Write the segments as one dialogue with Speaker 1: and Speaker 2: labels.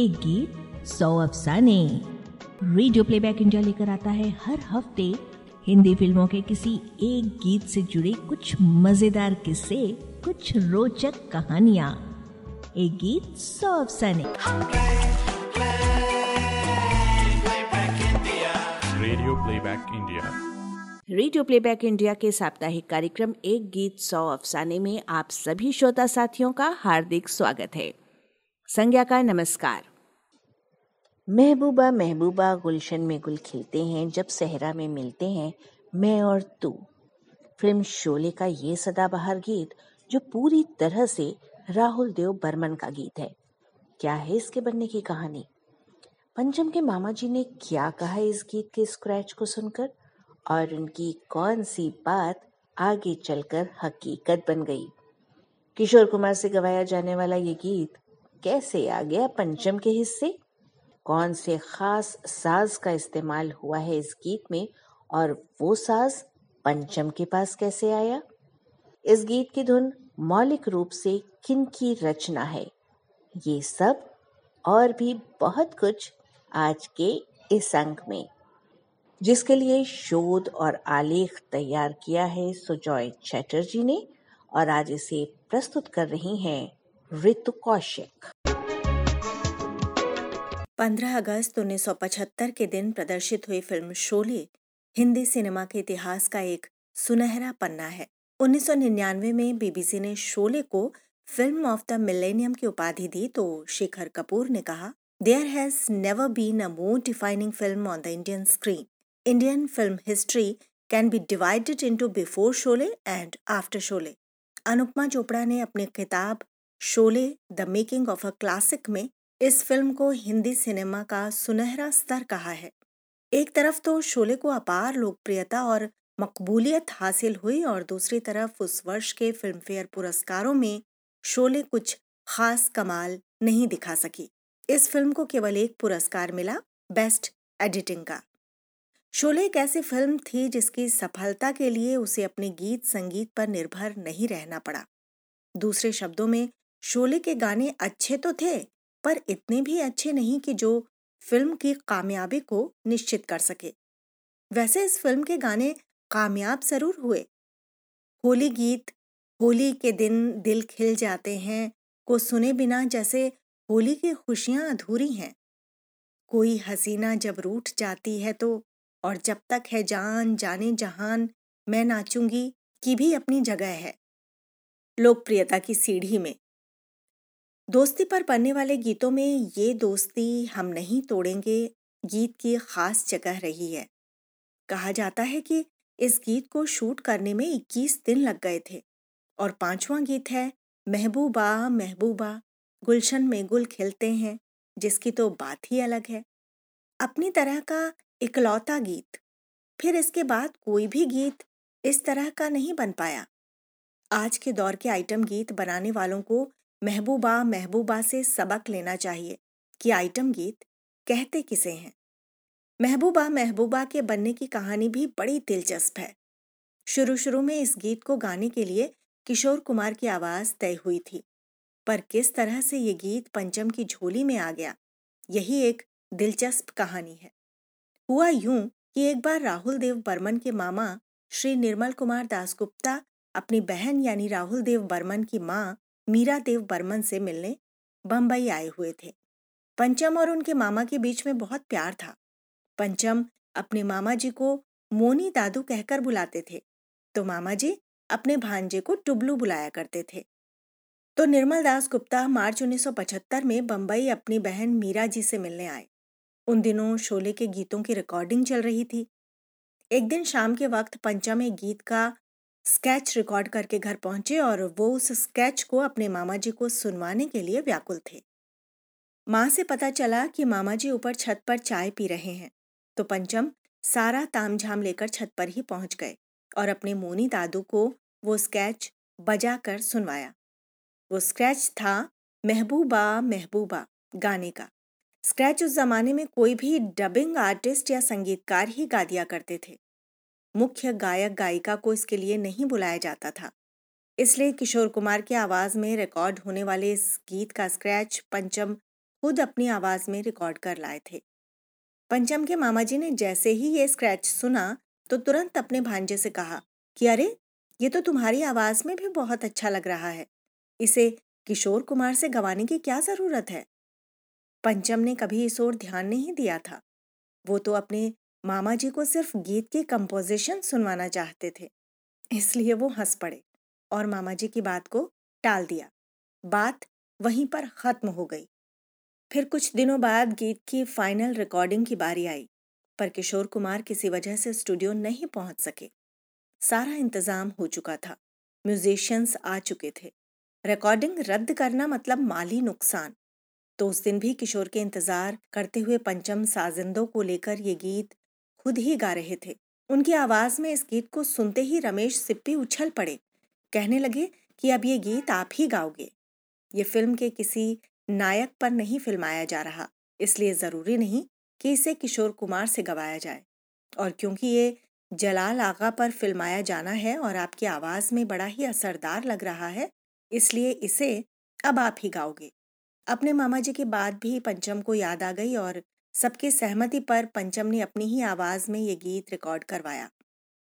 Speaker 1: एक गीत सौ अफसाने। रेडियो प्लेबैक इंडिया लेकर आता है हर हफ़्ते हिंदी फ़िल्मों के किसी एक गीत से जुड़े कुछ मज़ेदार किस्से कुछ रोचक कहानियाँ। एक गीत सौ अफसाने।
Speaker 2: Radio playback India
Speaker 3: radio playback India के साप्ताहिक कार्यक्रम एक गीत सौ अफसाने में आप सभी श्रोता साथियों का हार्दिक स्वागत है। संज्ञा का नमस्कार।
Speaker 4: महबूबा महबूबा गुलशन में गुल खिलते हैं, जब सहरा में मिलते हैं, मैं और तू। फ़िल्म शोले का ये सदाबहार गीत, जो पूरी तरह से राहुल देव बर्मन का गीत है। क्या है इसके बनने की कहानी? पंचम के मामा जी ने क्या कहा इस गीत के स्क्रैच को सुनकर? और उनकी कौन सी बात आगे चलकर हकीकत बन गई? किशोर कुमार से गवाया जाने वाला ये गीत कैसे आ गया पंचम के हिस्से? कौन से खास साज का इस्तेमाल हुआ है इस गीत में और वो साज पंचम के पास कैसे आया? इस गीत की धुन मौलिक रूप से किन की रचना है? ये सब और भी बहुत कुछ आज के इस अंक में। जिसके लिए शोध और आलेख तैयार किया है सुजॉय चैटर्जी ने और आज इसे प्रस्तुत कर रही हैं ऋतु कौशिक।
Speaker 5: 15 अगस्त 1975 के दिन प्रदर्शित हुई फ़िल्म शोले हिंदी सिनेमा के इतिहास का एक सुनहरा पन्ना है। 1999 में बीबीसी ने शोले को फ़िल्म ऑफ़ द मिलेनियम की उपाधि दी तो शेखर कपूर ने कहा, there has never been a more defining film on the Indian screen. Indian film history can be divided into before Sholay and after Sholay. Anupama Chopra ने अपनी किताब Sholay the making of a classic में इस film को Hindi cinema का सुनहरा स्तर कहा है। एक तरफ़ तो शोले को अपार लोकप्रियता और मकबूलियत हासिल हुई और दूसरी तरफ़ उस वर्ष के फ़िल्म फेयर पुरस्कारों में शोले कुछ खास कमाल नहीं दिखा सकी। इस फ़िल्म को केवल एक पुरस्कार मिला, बेस्ट एडिटिंग का। शोले एक ऐसी फ़िल्म थी जिसकी सफलता के लिए उसे अपने गीत संगीत पर निर्भर नहीं रहना पड़ा। दूसरे शब्दों में, शोले के गाने अच्छे तो थे पर इतने भी अच्छे नहीं कि जो फ़िल्म की कामयाबी को निश्चित कर सके। वैसे इस फ़िल्म के गाने कामयाब ज़रूर हुए। होली गीत, होली के दिन दिल खिल जाते हैं को सुने बिना जैसे होली की खुशियाँ अधूरी हैं। कोई हसीना जब रूठ जाती है तो और जब तक है जान जाने जहान, मैं नाचूँगी की भी अपनी जगह है। लोकप्रियता की सीढ़ी में दोस्ती पर बनने वाले गीतों में ये दोस्ती हम नहीं तोड़ेंगे, गीत की खास जगह रही है। कहा जाता है कि इस गीत को शूट करने में 21 दिन लग गए थे और पांचवा गीत है, महबूबा महबूबा, गुलशन में गुल खिलते हैं, जिसकी तो बात ही अलग है। अपनी तरह का इकलौता गीत, फिर इसके बाद कोई भी गीत इस तरह का नहीं बन पाया। आज के दौर के आइटम गीत बनाने वालों को महबूबा महबूबा से सबक लेना चाहिए कि आइटम गीत कहते किसे हैं। महबूबा महबूबा के बनने की कहानी भी बड़ी दिलचस्प है। शुरू शुरू में इस गीत को गाने के लिए किशोर कुमार की आवाज़ तय हुई थी, पर किस तरह से ये गीत पंचम की झोली में आ गया, यही एक दिलचस्प कहानी है। हुआ यूँ कि एक बार राहुल देव बर्मन के मामा श्री निर्मल कुमार दासगुप्ता अपनी बहन यानी राहुल देव बर्मन की माँ मीरा देव बर्मन से मिलने बम्बई आए हुए थे। पंचम और उनके मामा के बीच में बहुत प्यार था। पंचम अपने मामा जी को मोनी दादू कहकर बुलाते थे तो मामा जी अपने भांजे को टुबलू बुलाया करते थे। तो निर्मल दास गुप्ता मार्च 1975 में बम्बई अपनी बहन मीरा जी से मिलने आए। उन दिनों शोले के गीतों की रिकॉर्डिंग चल रही थी। एक दिन शाम के वक्त पंचम एक गीत का स्केच रिकॉर्ड करके घर पहुँचे और वो उस स्केच को अपने मामा जी को सुनवाने के लिए व्याकुल थे। माँ से पता चला कि मामा जी ऊपर छत पर चाय पी रहे हैं तो पंचम सारा तामझाम लेकर छत पर ही पहुँच गए और अपने मोनी दादू को वो स्केच बजा कर सुनवाया। वो स्केच था महबूबा महबूबा गाने का। स्क्रैच उस जमाने में कोई भी डबिंग आर्टिस्ट या संगीतकार ही गा दिया करते थे। मुख्य गायक गायिका को इसके लिए नहीं बुलाया जाता था। इसलिए किशोर कुमार की आवाज़ में रिकॉर्ड होने वाले इस गीत का स्क्रैच पंचम खुद अपनी आवाज़ में रिकॉर्ड कर लाए थे। पंचम के मामा जी ने जैसे ही ये स्क्रैच सुना तो तुरंत अपने भांजे से कहा कि, अरे, ये तो तुम्हारी आवाज़ में भी बहुत अच्छा लग रहा है। इसे किशोर कुमार से गवाने की क्या ज़रूरत है? पंचम ने कभी इस ओर ध्यान नहीं दिया था। वो तो अपने मामा जी को सिर्फ़ गीत की कंपोजिशन सुनवाना चाहते थे, इसलिए वो हंस पड़े और मामा जी की बात को टाल दिया। बात वहीं पर खत्म हो गई। फिर कुछ दिनों बाद गीत की फाइनल रिकॉर्डिंग की बारी आई, पर किशोर कुमार किसी वजह से स्टूडियो नहीं पहुँच सके। सारा इंतज़ाम हो चुका था। म्यूजिशियंस आ चुके थे। रिकॉर्डिंग रद्द करना मतलब माली नुकसान। तो उस दिन भी किशोर के इंतज़ार करते हुए पंचम साजिंदों को लेकर ये गीत खुद ही गा रहे थे। उनकी आवाज़ में इस गीत को सुनते ही रमेश सिप्पी उछल पड़े। कहने लगे कि अब ये गीत आप ही गाओगे। ये फ़िल्म के किसी नायक पर नहीं फिल्माया जा रहा, इसलिए ज़रूरी नहीं कि इसे किशोर कुमार से गवाया जाए। और क्योंकि ये जलाल आगा पर फिल्माया जाना है और आपकी आवाज़ में बड़ा ही असरदार लग रहा है, इसलिए इसे अब आप ही गाओगे। अपने मामा जी की बात भी पंचम को याद आ गई और सबकी सहमति पर पंचम ने अपनी ही आवाज़ में ये गीत रिकॉर्ड करवाया।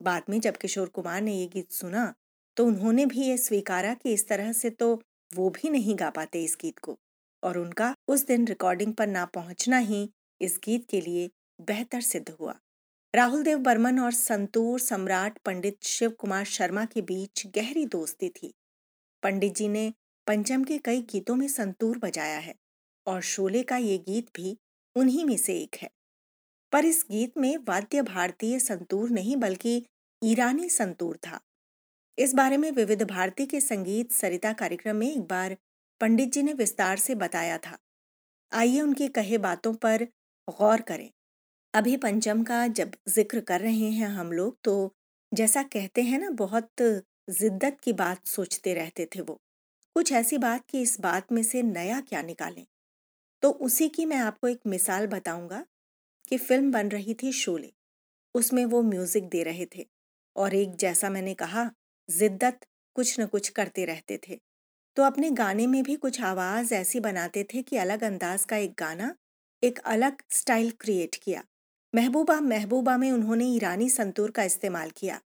Speaker 5: बाद में जब किशोर कुमार ने ये गीत सुना तो उन्होंने भी ये स्वीकारा कि इस तरह से तो वो भी नहीं गा पाते इस गीत को और उनका उस दिन रिकॉर्डिंग पर ना पहुँचना ही इस गीत के लिए बेहतर सिद्ध हुआ। राहुल देव बर्मन और संतूर सम्राट पंडित शिव कुमार शर्मा के बीच गहरी दोस्ती थी। पंडित जी ने पंचम के कई गीतों में संतूर बजाया है और शोले का ये गीत भी उन्हीं में से एक है। पर इस गीत में वाद्य भारतीय संतूर नहीं बल्कि ईरानी संतूर था। इस बारे में विविध भारती के संगीत सरिता कार्यक्रम में एक बार पंडित जी ने विस्तार से बताया था। आइए उनकी कहे बातों पर गौर करें। अभी पंचम का जब ज़िक्र कर रहे हैं हम लोग तो जैसा कहते हैं ना, बहुत जिद्दत की बात सोचते रहते थे वो। कुछ ऐसी बात कि इस बात में से नया क्या निकालें? तो उसी की मैं आपको एक मिसाल बताऊँगा कि फ़िल्म बन रही थी शोले। उसमें वो म्यूज़िक दे रहे थे और एक जैसा मैंने कहा, जिद्दत कुछ न कुछ करते रहते थे। तो अपने गाने में भी कुछ आवाज़ ऐसी बनाते थे कि अलग अंदाज का एक गाना एक अलग स्टाइल क्रिएट किया। महबूबा महबूबा में उन्होंने ईरानी संतूर का इस्तेमाल किया।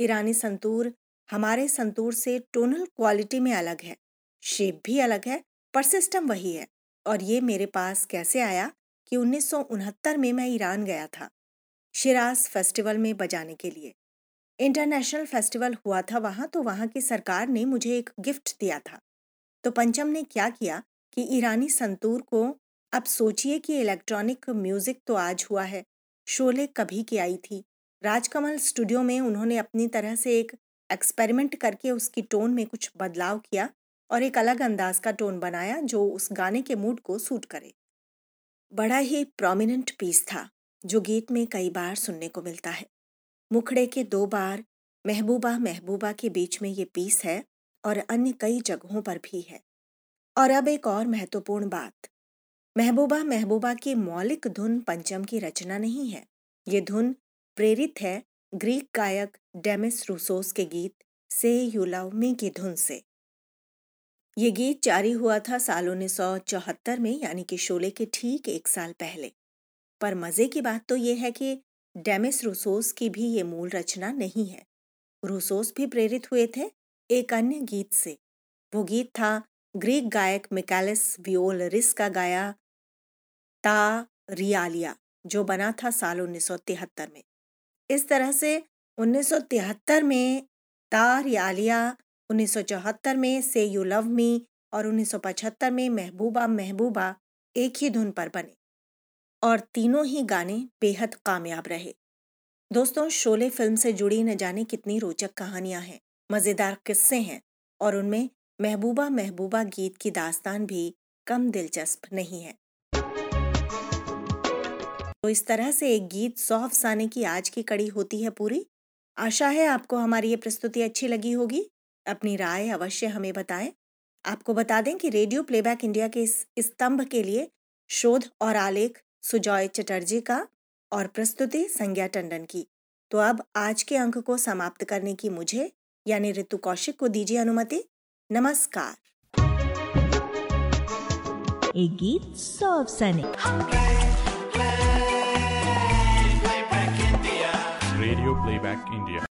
Speaker 5: ईरानी संतूर हमारे संतूर से टोनल क्वालिटी में अलग है, शेप भी अलग है, पर सिस्टम वही है। और ये मेरे पास कैसे आया कि उन्नीस सौ उनहत्तर में मैं ईरान गया था शिराज फेस्टिवल में बजाने के लिए। इंटरनेशनल फेस्टिवल हुआ था वहाँ तो वहाँ की सरकार ने मुझे एक गिफ्ट दिया था। तो पंचम ने क्या किया कि ईरानी संतूर को, अब सोचिए कि इलेक्ट्रॉनिक म्यूज़िक तो आज हुआ है, शोले कभी की आई थी। राजकमल स्टूडियो में उन्होंने अपनी तरह से एक एक्सपेरिमेंट करके उसकी टोन में कुछ बदलाव किया और एक अलग अंदाज का टोन बनाया जो उस गाने के मूड को सूट करे। बड़ा ही प्रोमिनेंट पीस था, जो गीत में कई बार सुनने को मिलता है। मुखड़े के दो बार, महबूबा महबूबा के बीच में ये पीस है और अन्य कई जगहों पर भी है। और अब एक और महत्वपूर्ण बात, महबूबा महबूबा की मौलिक धुन पंचम की रचना नहीं है। ये धुन प्रेरित है ग्रीक गायक डेमिस रूसोस के गीत से यू लव मी की धुन से। ये गीत जारी हुआ था साल उन्नीस सौ चौहत्तर में, यानी कि शोले के ठीक एक साल पहले। पर मज़े की बात तो ये है कि डेमिस रूसोस की भी ये मूल रचना नहीं है। रूसोस भी प्रेरित हुए थे एक अन्य गीत से। वो गीत था ग्रीक गायक मिकैलिस वियोल रिस का गाया ता रियालिया, जो बना था साल उन्नीस सौ तिहत्तर में। इस तरह से 1973 में ता रियालिया 1974 में से यू लव मी और 1975 में महबूबा महबूबा एक ही धुन पर बने। और तीनों ही गाने बेहद कामयाब रहे। दोस्तों, शोले फ़िल्म से जुड़ी न जाने कितनी रोचक कहानियाँ हैं, मज़ेदार किस्से हैं और उनमें महबूबा महबूबा गीत की दास्तान भी कम दिलचस्प नहीं है। तो इस तरह से एक गीत सौ अफसाने की आज की कड़ी होती है पूरी। आशा है आपको हमारी ये प्रस्तुति अच्छी लगी होगी। अपनी राय अवश्य हमें बताएँ। आपको बता दें कि रेडियो प्लेबैक इंडिया के इस स्तंभ के लिए शोध और आलेख सुजॉय चटर्जी का और प्रस्तुति संज्ञा टंडन की। तो अब आज के अंक को समाप्त करने की मुझे यानी ऋतु कौशिक को दीजिए अनुमति। नमस्कार।
Speaker 1: एक गीत सौ
Speaker 2: रेडियो प्लेबैक इंडिया।